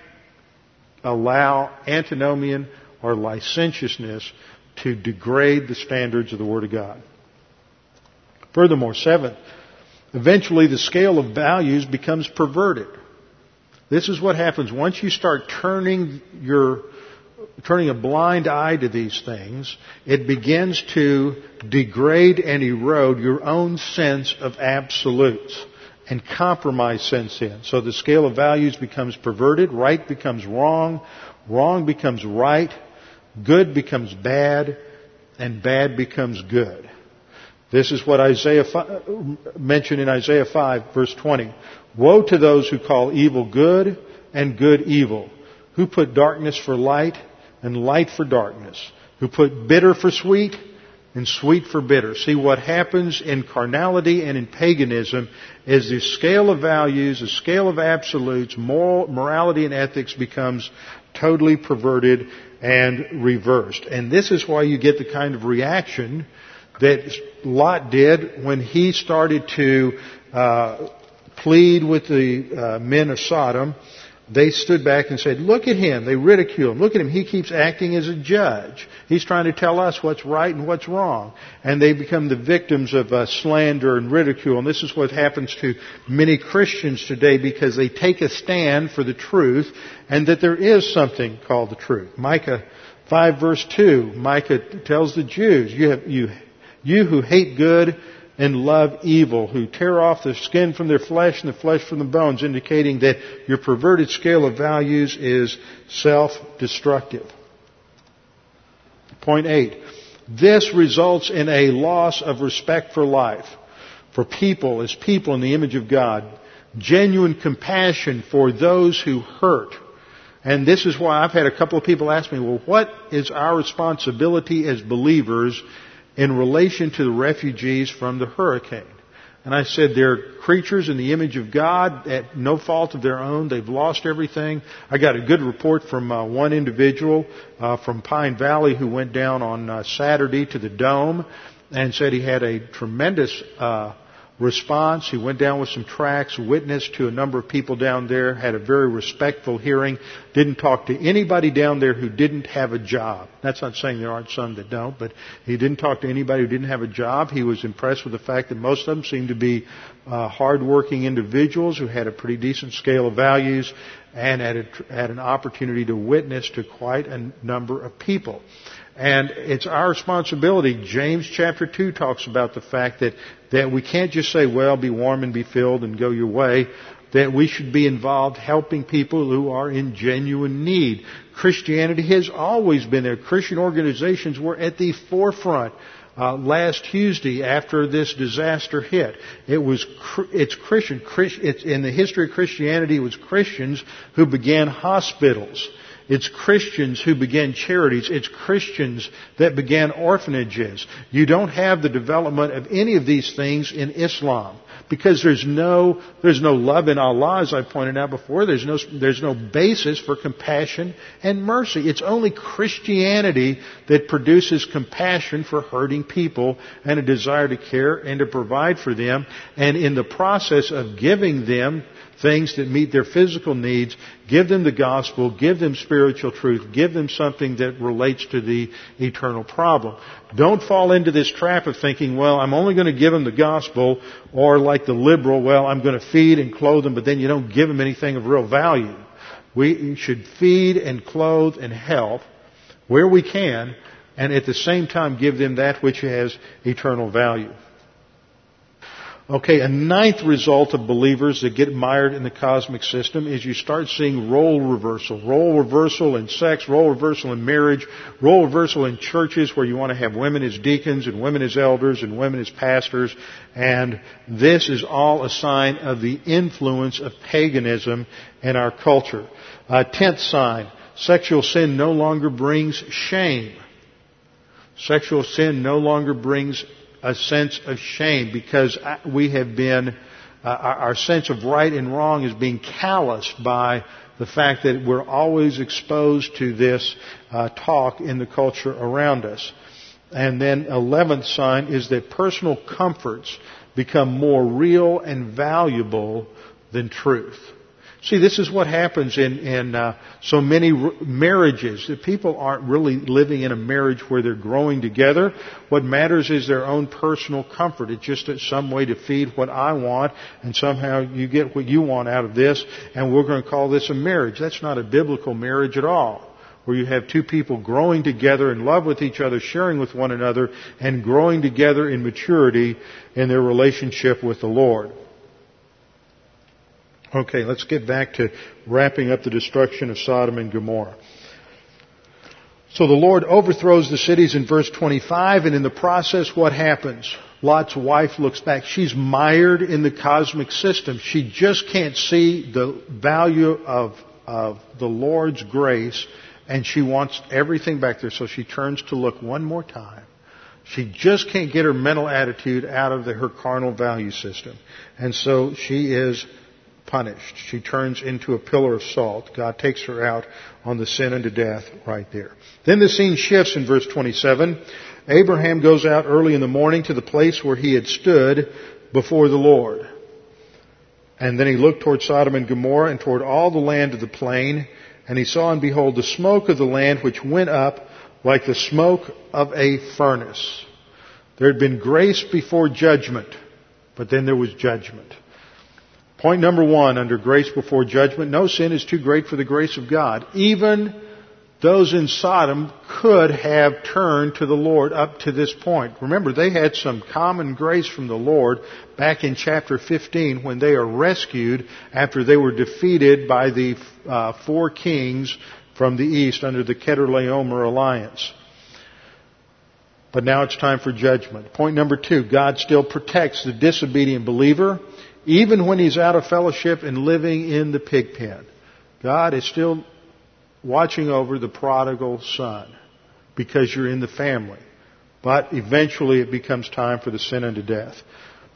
S2: allow antinomian or licentiousness to degrade the standards of the Word of God. Furthermore, seventh, eventually the scale of values becomes perverted. This is what happens once you start turning your turning a blind eye to these things, it begins to degrade and erode your own sense of absolutes and compromise sense in. So the scale of values becomes perverted, right becomes wrong, wrong becomes right, good becomes bad, and bad becomes good. This is what Isaiah mentioned in Isaiah 5 verse 20. Woe to those who call evil good and good evil, who put darkness for light and light for darkness, who put bitter for sweet and sweet for bitter. See what happens in carnality and in paganism is the scale of values, the scale of absolutes, moral, morality and ethics becomes totally perverted and reversed. And this is why you get the kind of reaction that Lot did when he started to uh, plead with the uh, men of Sodom they stood back and said, look at him. They ridicule him. Look at him. He keeps acting as a judge. He's trying to tell us what's right and what's wrong. And they become the victims of uh, slander and ridicule. And this is what happens to many Christians today because they take a stand for the truth and that there is something called the truth. Micah 5 verse 2, Micah tells the Jews, you, have, you, you who hate good and love evil, who tear off the skin from their flesh and the flesh from the bones, indicating that your perverted scale of values is self-destructive. Point eight. This results in a loss of respect for life, for people as people in the image of God, genuine compassion for those who hurt. And this is why I've had a couple of people ask me, well, what is our responsibility as believers in relation to the refugees from the hurricane. And I said they're creatures in the image of God at no fault of their own. They've lost everything. I got a good report from uh, one individual uh, from Pine Valley who went down on uh, Saturday to the dome and said he had a tremendous uh, response. He went down with some tracts, witnessed to a number of people down there, had a very respectful hearing, didn't talk to anybody down there who didn't have a job. That's not saying there aren't some that don't, but he didn't talk to anybody who didn't have a job. He was impressed with the fact that most of them seemed to be uh, hardworking individuals who had a pretty decent scale of values and had, a, had an opportunity to witness to quite a number of people. And it's our responsibility. James chapter 2 talks about the fact that, that we can't just say, well, be warm and be filled and go your way. That we should be involved helping people who are in genuine need. Christianity has always been there. Christian organizations were at the forefront uh, last Tuesday after this disaster hit. It was it's Christian. It's in the history of Christianity. It was Christians who began hospitals. It's Christians who began charities. It's Christians that began orphanages. You don't have the development of any of these things in Islam because there's no there's no love in Allah, as I pointed out before. There's no there's no basis for compassion and mercy. It's only Christianity that produces compassion for hurting people and a desire to care and to provide for them, and in the process of giving them things that meet their physical needs, give them the gospel, give them spiritual truth, give them something that relates to the eternal problem. Don't fall into this trap of thinking, well, I'm only going to give them the gospel, or like the liberal, well, I'm going to feed and clothe them, but then you don't give them anything of real value. We should feed and clothe and help where we can, and at the same time give them that which has eternal value. Okay, a ninth result of believers that get mired in the cosmic system is you start seeing role reversal. Role reversal in sex, role reversal in marriage, role reversal in churches where you want to have women as deacons and women as elders and women as pastors. And this is all a sign of the influence of paganism in our culture. Uh, tenth sign, sexual sin no longer brings shame. Sexual sin no longer brings a sense of shame because we have been, uh, our sense of right and wrong is being calloused by the fact that we're always exposed to this uh, talk in the culture around us. And then eleventh sign is that personal comforts become more real and valuable than truth. See, this is what happens in, in uh, so many r- marriages. That people aren't really living in a marriage where they're growing together. What matters is their own personal comfort. It's just some way to feed what I want, and somehow you get what you want out of this, and we're going to call this a marriage. That's not a biblical marriage at all. Where you have two people growing together in love with each other, sharing with one another, and growing together in maturity in their relationship with the Lord. Okay, let's get back to wrapping up the destruction of Sodom and Gomorrah. So the Lord overthrows the cities in verse 25, and in the process, what happens? Lot's wife looks back. She's mired in the cosmic system. She just can't see the value of, of the Lord's grace, and she wants everything back there. So she turns to look one more time. She just can't get her mental attitude out of the, her carnal value system. And so she is punished. She turns into a pillar of salt. God takes her out on the sin unto death right there. Then the scene shifts in verse 27. Abraham goes out early in the morning to the place where he had stood before the Lord. And then he looked toward Sodom and Gomorrah and toward all the land of the plain. And he saw and behold the smoke of the land which went up like the smoke of a furnace. There had been grace before judgment, but then there was judgment. Point number one under grace before judgment, no sin is too great for the grace of God. Even those in Sodom could have turned to the Lord up to this point. Remember, they had some common grace from the Lord back in chapter 15 when they are rescued after they were defeated by the uh, four kings from the east under the Chedorlaomer alliance. But now it's time for judgment. Point number two, God still protects the disobedient believer even when he's out of fellowship and living in the pig pen. God is still watching over the prodigal son because you're in the family. But eventually it becomes time for the sin unto death.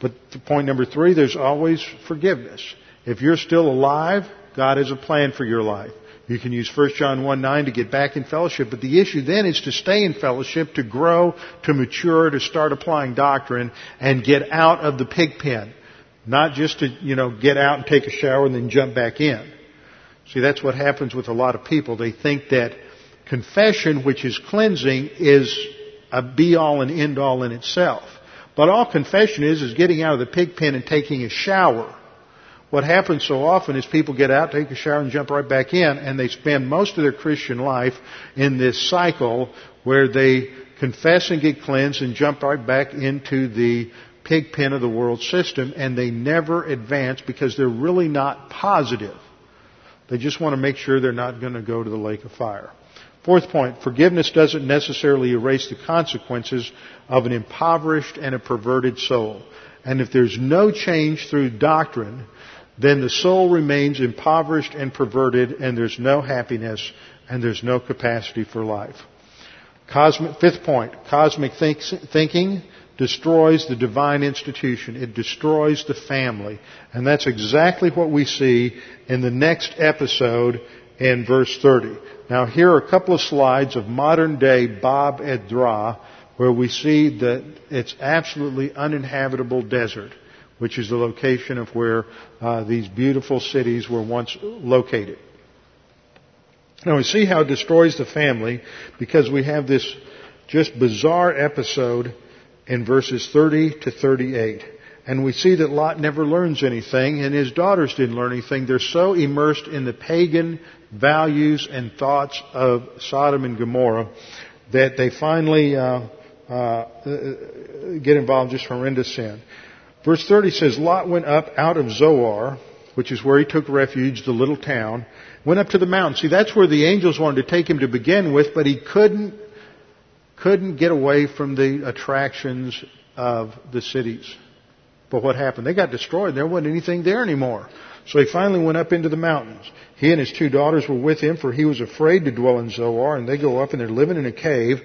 S2: But point number three, there's always forgiveness. If you're still alive, God has a plan for your life. You can use 1 John 1 9 to get back in fellowship, but the issue then is to stay in fellowship, to grow, to mature, to start applying doctrine, and get out of the pig pen. Not just to, you know, get out and take a shower and then jump back in. See, that's what happens with a lot of people. They think that confession, which is cleansing, is a be all and end all in itself. But all confession is, is getting out of the pig pen and taking a shower. What happens so often is people get out, take a shower, and jump right back in, and they spend most of their Christian life in this cycle where they confess and get cleansed and jump right back into the pig pen of the world system and they never advance because they're really not positive. They just want to make sure they're not going to go to the lake of fire. Fourth point, forgiveness doesn't necessarily erase the consequences of an impoverished and a perverted soul. And if there's no change through doctrine, then the soul remains impoverished and perverted and there's no happiness and there's no capacity for life. Cosmic, fifth point, cosmic think, thinking destroys the divine institution. It destroys the family. And that's exactly what we see in the next episode in verse 30. Now here are a couple of slides of modern day Bab edh-Dhra where we see that it's absolutely uninhabitable desert, which is the location of where uh, these beautiful cities were once located. Now we see how it destroys the family because we have this just bizarre episode in verses 30 to 38. And we see that Lot never learns anything, and his daughters didn't learn anything. They're so immersed in the pagan values and thoughts of Sodom and Gomorrah that they finally uh, uh, get involved in just horrendous sin. Verse 30 says, Lot went up out of Zoar, which is where he took refuge, the little town, went up to the mountain. See, that's where the angels wanted to take him to begin with, but he couldn't couldn't get away from the attractions of the cities. But what happened? They got destroyed. There wasn't anything there anymore. So he finally went up into the mountains. He and his two daughters were with him, for he was afraid to dwell in Zoar, and they go up and they're living in a cave.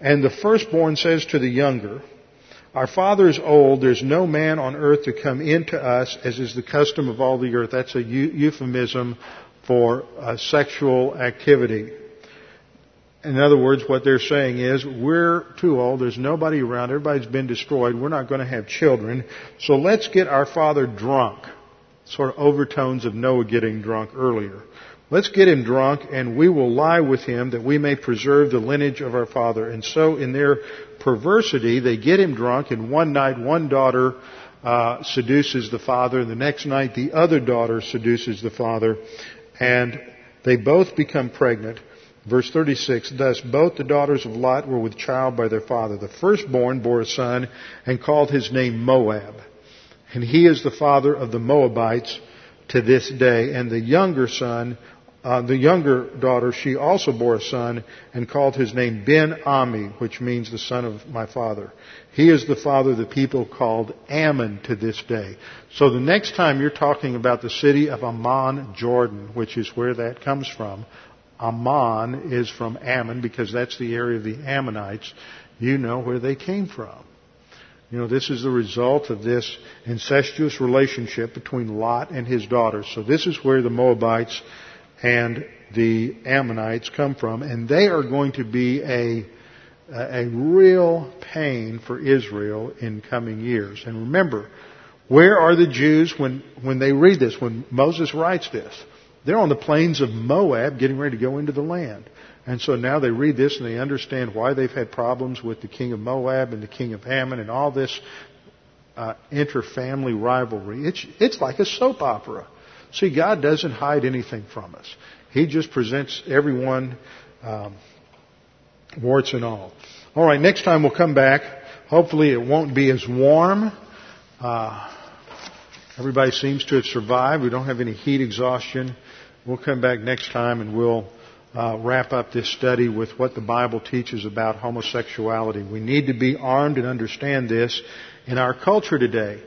S2: And the firstborn says to the younger, Our father is old, there's no man on earth to come into us, as is the custom of all the earth. That's a euphemism for uh, sexual activity. In other words, what they're saying is, we're too old, there's nobody around, everybody's been destroyed, we're not going to have children, so let's get our father drunk. sort of overtones of Noah getting drunk earlier. Let's get him drunk and we will lie with him that we may preserve the lineage of our father. And so in their perversity, they get him drunk and one night one daughter uh, seduces the father and the next night the other daughter seduces the father and they both become pregnant. Verse 36, thus both the daughters of Lot were with child by their father. The firstborn bore a son and called his name Moab. And he is the father of the Moabites to this day. And the younger son uh, the younger daughter, she also bore a son and called his name Ben Ami, which means the son of my father. He is the father of the people called Ammon to this day. So the next time you're talking about the city of Amman, Jordan, which is where that comes from, Ammon is from Ammon because that's the area of the Ammonites. You know where they came from. You know, this is the result of this incestuous relationship between Lot and his daughters. So this is where the Moabites and the Ammonites come from, and they are going to be a a real pain for Israel in coming years. And remember, where are the Jews when, when they read this, when Moses writes this? They're on the plains of Moab getting ready to go into the land. And so now they read this and they understand why they've had problems with the king of Moab and the king of Ammon and all this uh, inter-family rivalry. It's, it's like a soap opera. See, God doesn't hide anything from us. He just presents everyone um, warts and all. All right, next time we'll come back. Hopefully it won't be as warm. Uh, everybody seems to have survived. We don't have any heat exhaustion. We'll come back next time and we'll uh, wrap up this study with what the Bible teaches about homosexuality. We need to be armed and understand this in our culture today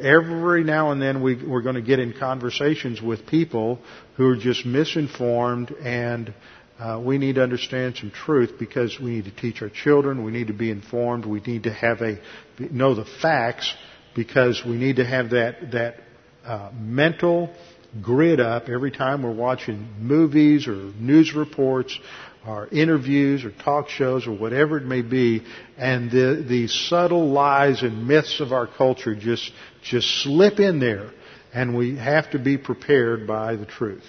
S2: every now and then we, we're going to get in conversations with people who are just misinformed and uh, we need to understand some truth because we need to teach our children. We need to be informed. We need to have a know the facts because we need to have that that uh, mental grid up every time we're watching movies or news reports or interviews or talk shows or whatever it may be, and the, the subtle lies and myths of our culture just, just slip in there, and we have to be prepared by the truth.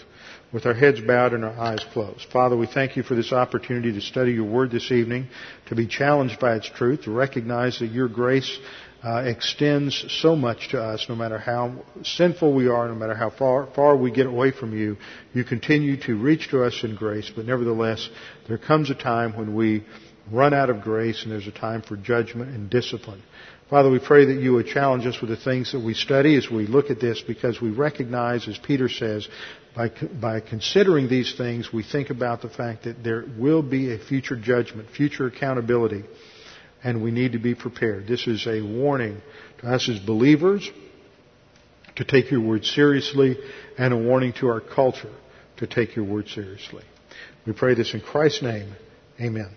S2: With our heads bowed and our eyes closed. Father, we thank you for this opportunity to study your word this evening, to be challenged by its truth, to recognize that your grace uh, extends so much to us, no matter how sinful we are, no matter how far, far we get away from you, you continue to reach to us in grace, but nevertheless, there comes a time when we run out of grace and there's a time for judgment and discipline. Father, we pray that you would challenge us with the things that we study as we look at this because we recognize, as Peter says, by, by considering these things, we think about the fact that there will be a future judgment, future accountability and we need to be prepared. This is a warning to us as believers to take your word seriously and a warning to our culture to take your word seriously. We pray this in Christ's name. Amen.